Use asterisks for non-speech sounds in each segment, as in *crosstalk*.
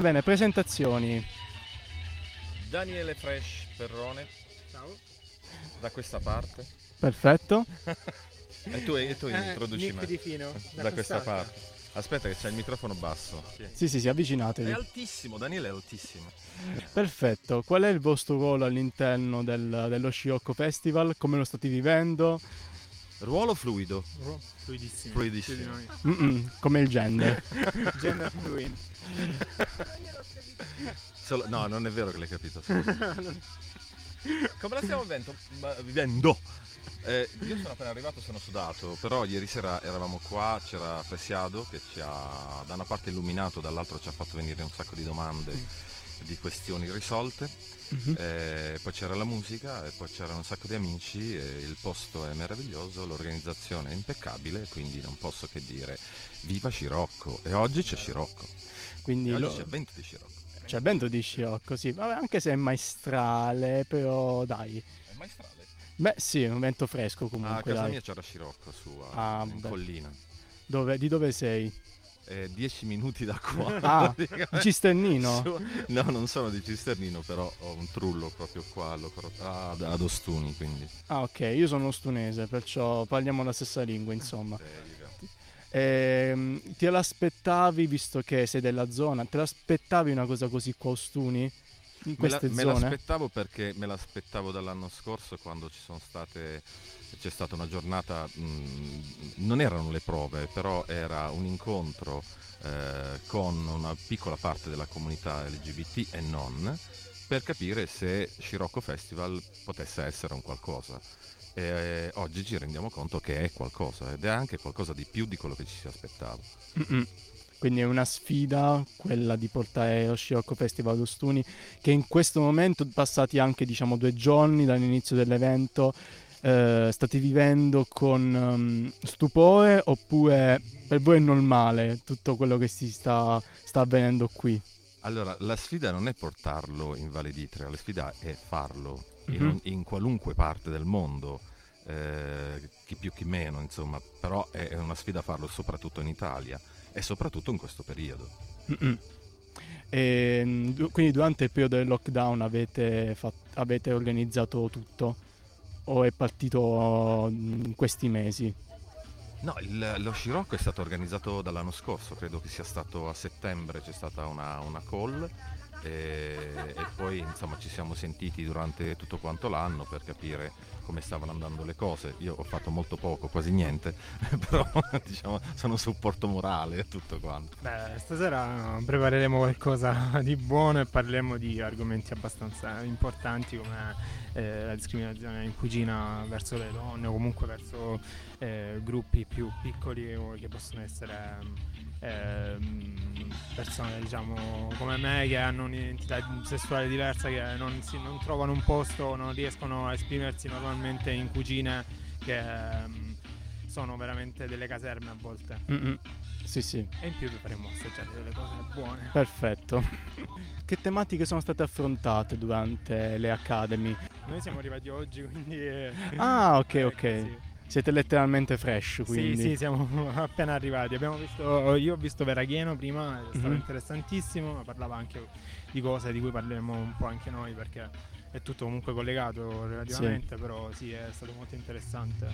Bene, presentazioni. Daniele Fresh Perrone. Ciao. Da questa parte. Perfetto. e tu, e tu Eh, introduci Nick me. Di Fino, Da, questa parte. Aspetta che c'è il microfono basso. Sì, sì, sì, È avvicinatevi. altissimo, Daniele è altissimo. Perfetto. Qual è il vostro ruolo all'interno del- dello Scirocco Festival? Come lo state vivendo? Ruolo fluido. Fluidissimo. Fluidissimo. Noi. Mm-mm, come il gender. *laughs* Gender fluid. Solo- no, non è vero che l'hai capito. *laughs* Come la stiamo vivendo? Vivendo? Eh, io sono appena arrivato, sono sudato, però ieri sera eravamo qua, c'era Presiado che ci ha da una parte illuminato, dall'altro ci ha fatto venire un sacco di domande, di questioni risolte. Mhm. Eh, poi c'era la musica e poi c'erano un sacco di amici e il posto è meraviglioso, l'organizzazione è impeccabile, quindi non posso che dire viva Scirocco e oggi c'è Scirocco. Quindi E oggi lo- c'è vento di Scirocco. c'è vento di Scirocco, sì. Vabbè, anche se è maestrale, però dai. È maestrale. Beh, sì, è un vento fresco Ah, a comunque. casa dai. mia c'era Scirocco su a- Ah, in beh. collina. Dove- di dove sei? Eh, dieci minuti da qua. *laughs* Ah, Cisternino? Su- No, non sono di Cisternino, però ho un trullo proprio qua all'Ocro- ah, ad Ostuni, quindi. Ah, ok, io sono ostunese, perciò parliamo la stessa lingua, insomma. eh, te l'aspettavi, visto che sei della zona, te l'aspettavi una cosa così qua a Ostuni? In Me, la- queste me zone? l'aspettavo perché me l'aspettavo dall'anno scorso quando ci sono state c'è stata una giornata mh, non erano le prove però era un incontro eh, con una piccola parte della comunità LGBT e non per capire se Scirocco Festival potesse essere un qualcosa e eh, oggi ci rendiamo conto che è qualcosa ed è anche qualcosa di più di quello che ci si aspettava Mm-mm. Quindi è una sfida quella di portare lo Scirocco Festival ad Ostuni, che in questo momento, passati anche diciamo due giorni dall'inizio dell'evento, eh, state vivendo con ehm, stupore oppure per voi è normale tutto quello che si sta, sta avvenendo qui? Allora, la sfida non è portarlo in Valle d'Itria, la sfida è farlo in, Mhm. in qualunque parte del mondo, eh, chi più chi meno, insomma, però è è una sfida farlo soprattutto in Italia e soprattutto in questo periodo. E, du- quindi durante il periodo del lockdown avete, fat- avete organizzato tutto o è partito mm, in questi mesi? No, il- lo Scirocco è stato organizzato dall'anno scorso, credo che sia stato a settembre, c'è stata una, una call e, e poi insomma ci siamo sentiti durante tutto quanto l'anno per capire come stavano andando le cose. Io ho fatto molto poco, quasi niente, *laughs* però diciamo sono un supporto morale e tutto quanto. Beh, stasera prepareremo qualcosa di buono e parleremo di argomenti abbastanza importanti come eh, la discriminazione in cucina verso le donne o comunque verso eh, gruppi più piccoli che possono essere persone diciamo come me che hanno un'identità sessuale diversa che non, si- non trovano un posto, non riescono a esprimersi normalmente in cucine che ehm, sono veramente delle caserme a volte. Mm-mm. Sì, sì, E in più dovremmo assaggiare delle cose buone. perfetto. *laughs* che tematiche sono state affrontate durante le Academy? Noi siamo arrivati oggi, quindi... eh, Ah, ok, *laughs* eh, ok. Sì. Siete letteralmente fresh, Sì, quindi. sì, siamo *laughs* appena arrivati. Abbiamo visto, io ho visto Veraghieno prima, è stato Mhm. interessantissimo, ma parlava anche di cose di cui parleremo un po' anche noi perché è tutto comunque collegato relativamente, però sì, è stato molto interessante.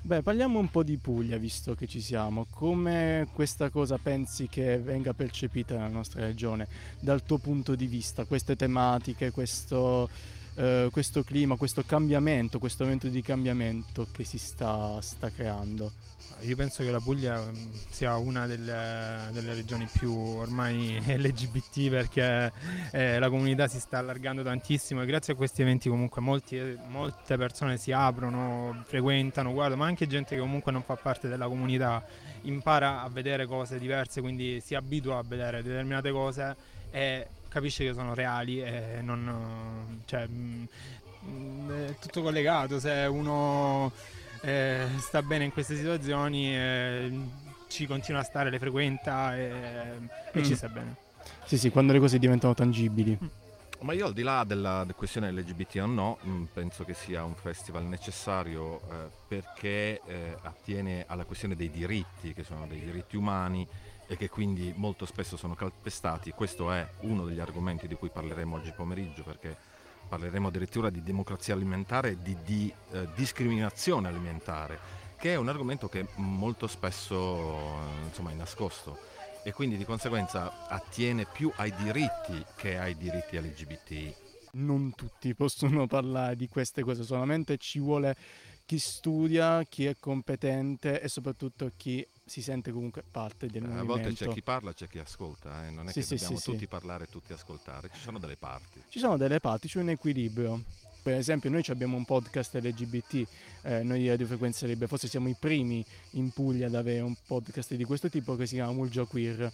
Beh, parliamo un po' di Puglia, visto che ci siamo. Come questa cosa pensi che venga percepita nella nostra regione? Dal tuo punto di vista, queste tematiche, questo, eh, questo clima, questo cambiamento, questo momento di cambiamento che si sta, sta creando? Io penso che la Puglia mm, sia una delle, delle regioni più ormai *laughs* LGBT perché eh, la comunità si sta allargando tantissimo e grazie a questi eventi comunque molti- molte persone si aprono, frequentano, guarda, ma anche gente che comunque non fa parte della comunità impara a vedere cose diverse, quindi si abitua a vedere determinate cose e capisce che sono reali e non... cioè, mm, mm, è tutto collegato, se uno eh, sta bene in queste situazioni, eh, ci continua a stare, le frequenta e, e Mm. ci sta bene. Sì, sì, quando le cose diventano tangibili. Ma io al di là della questione LGBT o no, mh, penso che sia un festival necessario eh, perché eh, attiene alla questione dei diritti, che sono dei diritti umani e che quindi molto spesso sono calpestati. Questo è uno degli argomenti di cui parleremo oggi pomeriggio perché parleremo addirittura di democrazia alimentare e di, di eh, discriminazione alimentare, che è un argomento che molto spesso insomma, è nascosto e quindi di conseguenza attiene più ai diritti che ai diritti LGBT. Non tutti possono parlare di queste cose, solamente ci vuole chi studia, chi è competente e soprattutto chi si sente comunque parte del Eh, A movimento. volte c'è chi parla, c'è chi ascolta, eh, non è Sì, che sì, dobbiamo sì, tutti parlare e tutti ascoltare, ci sono delle parti. Ci sono delle parti, c'è un equilibrio. Per esempio noi abbiamo un podcast LGBT, eh, noi di Radio Frequenza Libera, forse siamo i primi in Puglia ad avere un podcast di questo tipo che si chiama Mulgia Queer,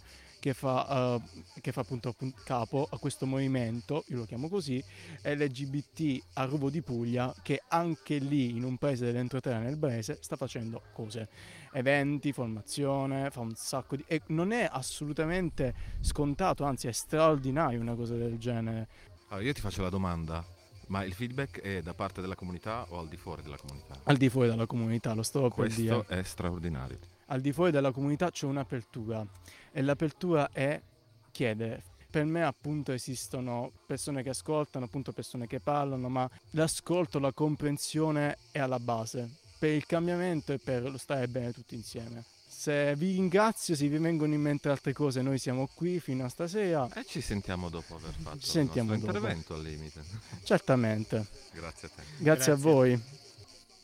che fa, eh, che fa appunto appun- capo a questo movimento, io lo chiamo così, LGBT a Rubo di Puglia, che anche lì in un paese dell'entroterra nel Brese sta facendo cose, eventi, formazione, fa un sacco di... e non è assolutamente scontato, anzi è straordinario una cosa del genere. Allora, io ti faccio la domanda, ma il feedback è da parte della comunità o al di fuori della comunità? al di fuori della comunità, lo stavo per dire. Questo è straordinario. Al di fuori della comunità c'è un'apertura e l'apertura è chiedere. Per me appunto esistono persone che ascoltano, appunto persone che parlano, ma l'ascolto, la comprensione è alla base per il cambiamento e per lo stare bene tutti insieme. Se vi ringrazio, se vi vengono in mente altre cose, noi siamo qui fino a stasera. E ci sentiamo dopo aver fatto Ci sentiamo il nostro dopo. intervento al limite. Certamente. Grazie a te. Grazie, a Grazie. voi.